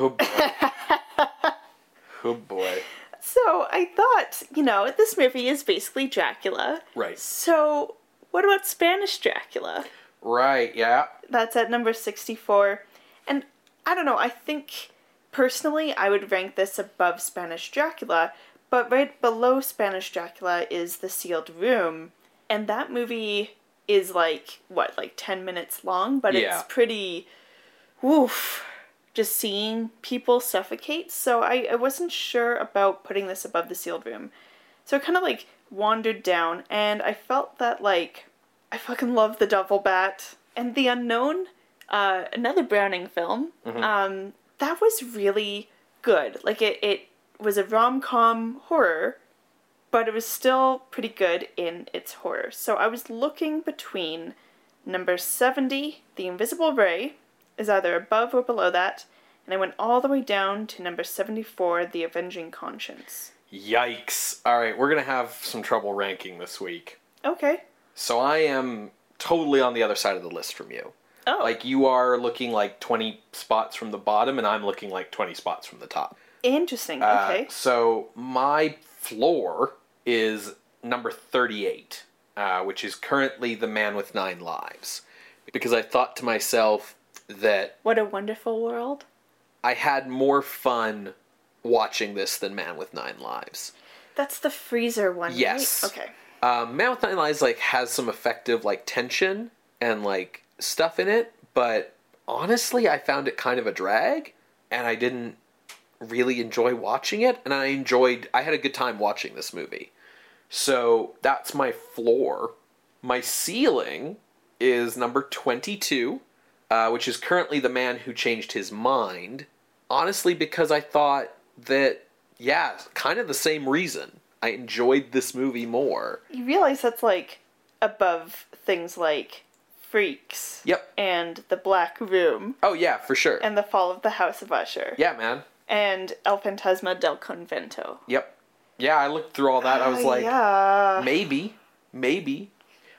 Oh boy. oh boy. So I thought, you know, this movie is basically Dracula. Right. So what about Spanish Dracula? Right, yeah. That's at number 64. And I don't know, I think personally I would rank this above Spanish Dracula, but right below Spanish Dracula is The Sealed Room. And that movie is like, what, like 10 minutes long? But Yeah. it's pretty. Woof. Just seeing people suffocate. So I, I wasn't sure about putting this above The Sealed Room. So I kind of like wandered down, and I felt that like I fucking love the devil Bat and the Unknown, uh, another Browning film. Um, that was really good. Like it, it was a rom com horror, but it was still pretty good in its horror. So I was looking between number seventy, The Invisible Ray, is either above or below that, and I went all the way down to number seventy-four, The Avenging Conscience. Yikes. All right, we're going to have some trouble ranking this week. Okay. So I am totally on the other side of the list from you. Oh. Like you are looking like 20 spots from the bottom and I'm looking like 20 spots from the top. Interesting. Uh, Okay. so my floor is number 38, uh, which is currently The Man with Nine Lives. Because I thought to myself that What a wonderful world. I had more fun watching this than Man with Nine Lives. That's the freezer one. right? Yes. Okay. Um, Man with Nine Lives like has some effective like tension and like stuff in it, but honestly, I found it kind of a drag, and I didn't really enjoy watching it. And I enjoyed, I had a good time watching this movie. So that's my floor. My ceiling is number twenty-two, uh, which is currently the man who changed his mind. Honestly, because I thought that yeah, kind of the same reason. I enjoyed this movie more. You realize that's like above things like Freaks Yep. and The Black Room Oh yeah, for sure. and The Fall of the House of Usher. yeah, man. and El Fantasma del Convento. Yep. Yeah, I looked through all that. I was Ah, like, yeah. maybe, maybe.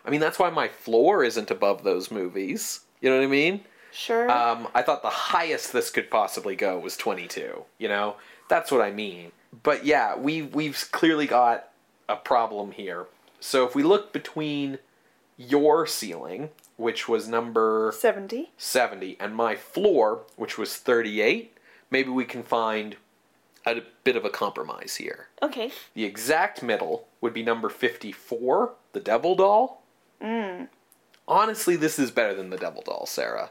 I mean, that's why my floor isn't above those movies. You know what I mean? Sure. Um, I thought the highest this could possibly go was 22. You know, that's what I mean. But yeah, we we've clearly got a problem here. So if we look between your ceiling, which was number 70. 70, and my floor, which was 38, maybe we can find a bit of a compromise here. Okay. The exact middle would be number 54, the Devil Doll. Mm. Honestly, this is better than the Devil Doll, Sarah.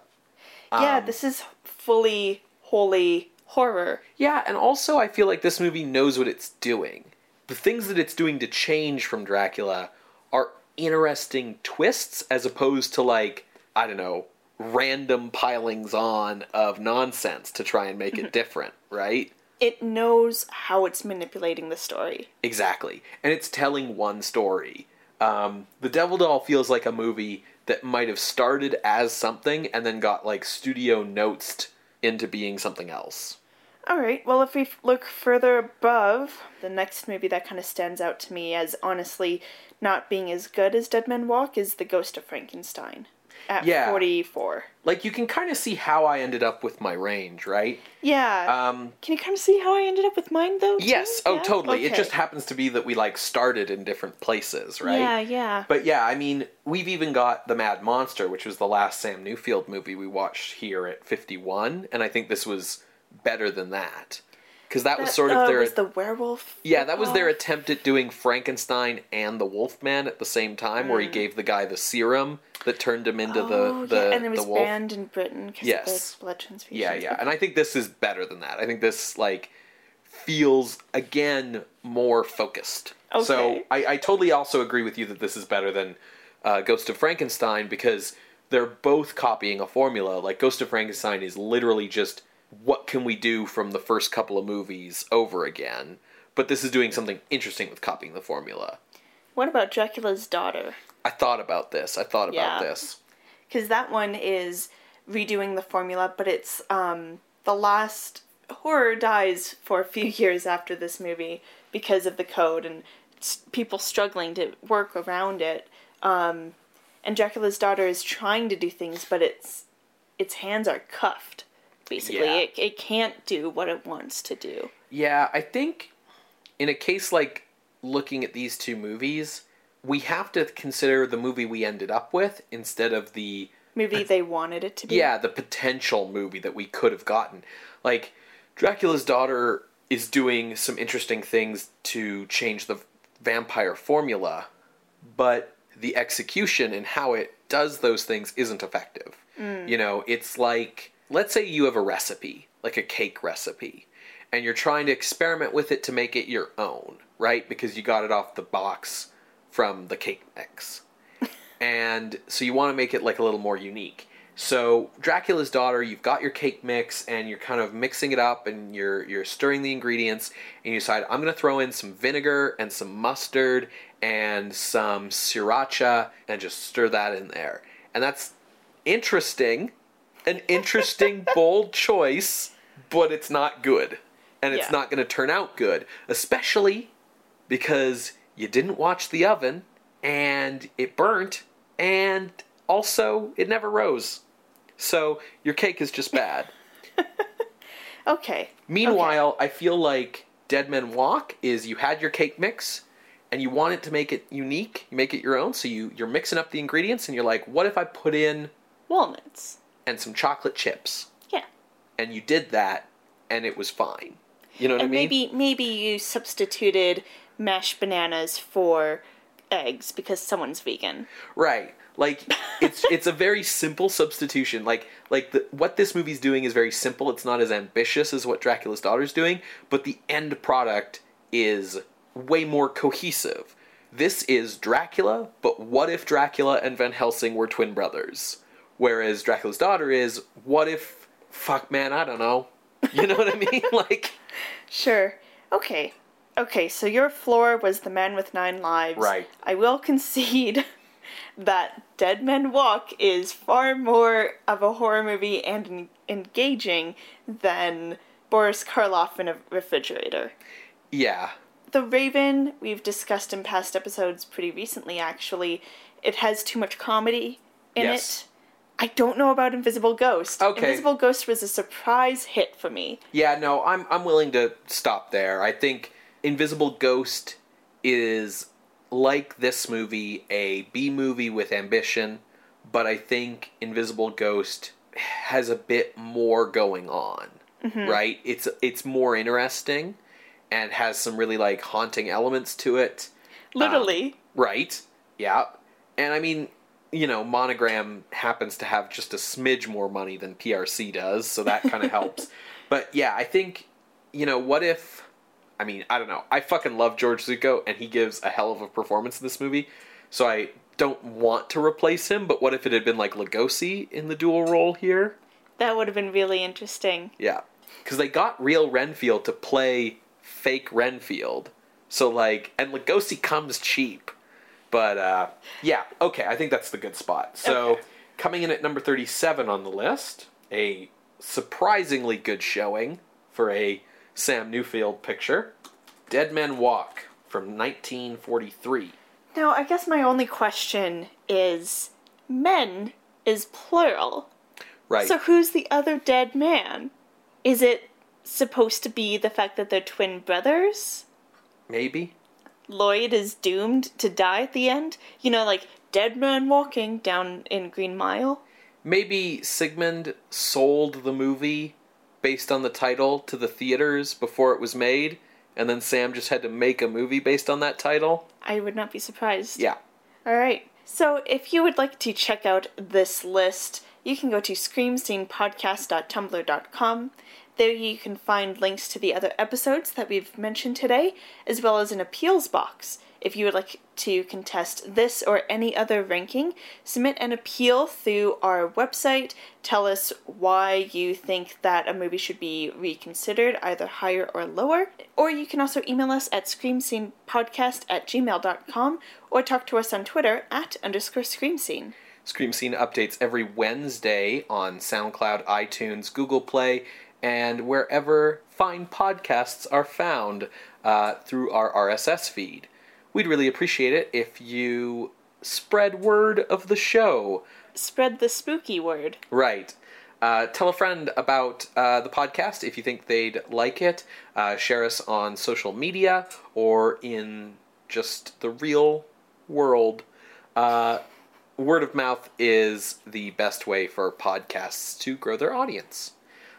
yeah, Um, this is fully, wholly horror. Yeah, and also I feel like this movie knows what it's doing. The things that it's doing to change from Dracula are interesting twists as opposed to like, I don't know, random pilings on of nonsense to try and make it different, right? It knows how it's manipulating the story. Exactly. And it's telling one story. Um, the Devil Doll feels like a movie that might have started as something and then got like studio notes into being something else. All right. Well, if we look further above, the next movie that kind of stands out to me as honestly not being as good as Dead Men Walk is The Ghost of Frankenstein at Yeah. 44. Like you can kind of see how I ended up with my range, right? Yeah. Um, Can you kind of see how I ended up with mine though? too? yes, oh Yeah? totally. It just happens to be that we like started in different places, right? Yeah, yeah. But yeah, I mean, we've even got The Mad Monster, which was the last Sam Newfield movie we watched here at 51, and I think this was better than that. Because that, was sort of uh, their was the werewolf. Yeah, that was their attempt at doing Frankenstein and the Wolfman at the same time, where he gave the guy the serum that turned him into oh, the the, yeah, and it was the wolf. banned in Britain because Yes. of the blood transfusions. Yeah, yeah, and I think this is better than that. I think this like feels again more focused. So Okay. I, I totally also agree with you that this is better than uh, Ghost of Frankenstein because they're both copying a formula. Like Ghost of Frankenstein is literally just what can we do from the first couple of movies over again, but this is doing something interesting with copying the formula. What about Dracula's daughter? I thought about this. I thought about Yeah. this. because that one is redoing the formula, but it's um, the last horror dies for a few years after this movie because of the code and people struggling to work around it. Um, and Dracula's daughter is trying to do things, but its its hands are cuffed. Basically, Yeah. it it can't do what it wants to do. Yeah, I think in a case like looking at these two movies, we have to consider the movie we ended up with instead of the Movie they wanted it to be. yeah, the potential movie that we could have gotten. Like Dracula's daughter is doing some interesting things to change the vampire formula, but the execution and how it does those things isn't effective. Mm. You know, it's like let's say you have a recipe, like a cake recipe, and you're trying to experiment with it to make it your own, right? Because you got it off the box from the cake mix and so you want to make it like a little more unique. So Dracula's daughter, you've got your cake mix and you're kind of mixing it up and you're you're stirring the ingredients and you decide I'm going to throw in some vinegar and some mustard and some sriracha and just stir that in there. And that's interesting, an interesting bold choice, but it's not good. And it's Yeah. not going to turn out good, especially because you didn't watch the oven and it burnt and also it never rose. So your cake is just bad. Okay. Meanwhile, I feel like Dead Men Walk is you had your cake mix and you want it to make it unique, you make it your own, so you you're mixing up the ingredients and you're like, what if I put in Walnuts. And some chocolate chips? Yeah. And you did that and it was fine. You know what and I mean? maybe maybe you substituted mashed bananas for eggs because someone's vegan. Right. Like it's it's a very simple substitution. Like like the, what this movie's doing is very simple. It's not as ambitious as what Dracula's daughter's doing, but the end product is way more cohesive. This is Dracula, but what if Dracula and Van Helsing were twin brothers? Whereas Dracula's daughter is what if fuck man, I don't know. You know what I mean? Like Sure. Okay. Okay, so your floor was the man with nine lives. Right. I will concede that Dead Men Walk is far more of a horror movie and en- engaging than Boris Karloff in a refrigerator. Yeah. The Raven, we've discussed in past episodes pretty recently, actually. It has too much comedy in it. Yes. I don't know about Invisible Ghost. Okay. Invisible Ghost was a surprise hit for me. Yeah, no, I'm I'm willing to stop there. I think Invisible Ghost is like this movie, a B movie with ambition, but I think Invisible Ghost has a bit more going on. Mm-hmm. Right? It's it's more interesting and has some really like haunting elements to it. Literally. Um, right. Yeah. And I mean, you know, Monogram happens to have just a smidge more money than PRC does, so that kind of helps. But yeah, I think, you know, what if I mean, I don't know. I fucking love George Zucco and he gives a hell of a performance in this movie. So I don't want to replace him, but what if it had been like Lugosi in the dual role here? that would have been really interesting. Yeah. Cuz they got real Renfield to play fake Renfield. So like and Lugosi comes cheap. But uh yeah, okay, I think that's the good spot. So Okay. coming in at number 37 on the list, a surprisingly good showing for a Sam Newfield picture. Dead Men Walk from 1943. Now, I guess my only question is men is plural. Right. So who's the other dead man? Is it supposed to be the fact that they're twin brothers? Maybe. Lloyd is doomed to die at the end? You know, like dead man walking down in Green Mile? Maybe Sigmund sold the movie based on the title to the theaters before it was made, and then Sam just had to make a movie based on that title. I would not be surprised. Yeah. All right. So, if you would like to check out this list, you can go to screamscenepodcast.tumblr.com. There you can find links to the other episodes that we've mentioned today, as well as an appeals box. If you would like to contest this or any other ranking, submit an appeal through our website. Tell us why you think that a movie should be reconsidered, either higher or lower. Or you can also email us at screamscenepodcast at gmail.com or talk to us on Twitter at underscore screamscene. Scream Scene updates every Wednesday on SoundCloud, iTunes, Google Play, and wherever fine podcasts are found uh, through our RSS feed. We'd really appreciate it if you spread word of the show. Spread the spooky word. Right. Uh, tell a friend about uh, the podcast if you think they'd like it. Uh, share us on social media or in just the real world. Uh, word of mouth is the best way for podcasts to grow their audience.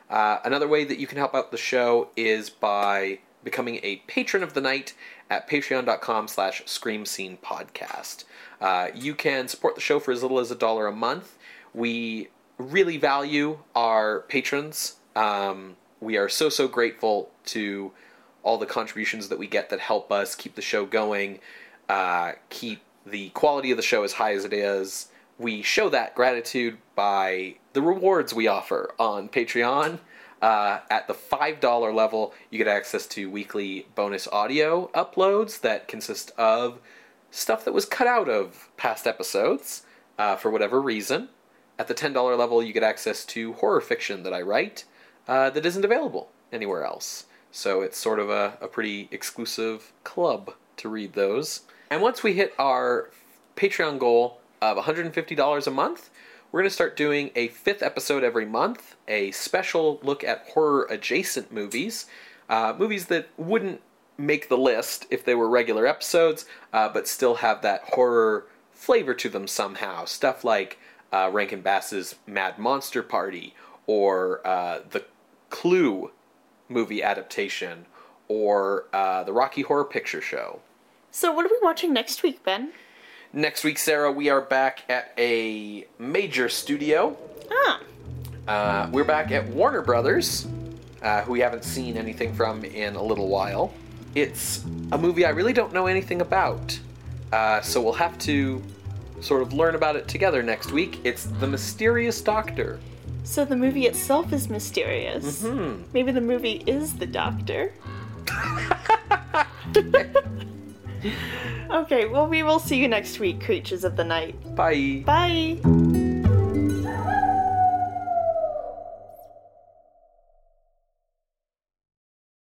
Uh, another way that you can help out the show is by becoming a patron of the night at patreon.com slash scream scene podcast uh, you can support the show for as little as a dollar a month. We really value our patrons. Um, we are so so grateful to all the contributions that we get that help us keep the show going uh, keep the quality of the show as high as it is we show that gratitude by the rewards we offer on patreon uh, at the $5 level, you get access to weekly bonus audio uploads that consist of stuff that was cut out of past episodes uh, for whatever reason. At the $10 level, you get access to horror fiction that I write uh, that isn't available anywhere else. So it's sort of a, a pretty exclusive club to read those. And once we hit our Patreon goal of $150 a month, we're going to start doing a fifth episode every month, a special look at horror adjacent movies, uh, movies that wouldn't make the list if they were regular episodes, uh, but still have that horror flavor to them somehow. Stuff like uh, Rankin Bass's Mad Monster Party, or uh, the Clue movie adaptation, or uh, the Rocky Horror Picture Show. So, what are we watching next week, Ben? Next week, Sarah, we are back at a major studio. Ah, Uh, we're back at Warner Brothers, uh, who we haven't seen anything from in a little while. It's a movie I really don't know anything about, uh, so we'll have to sort of learn about it together next week. It's The Mysterious Doctor. so the movie itself is mysterious. Hmm. Maybe the movie is the doctor. okay, well, we will see you next week, creatures of the night. Bye. Bye!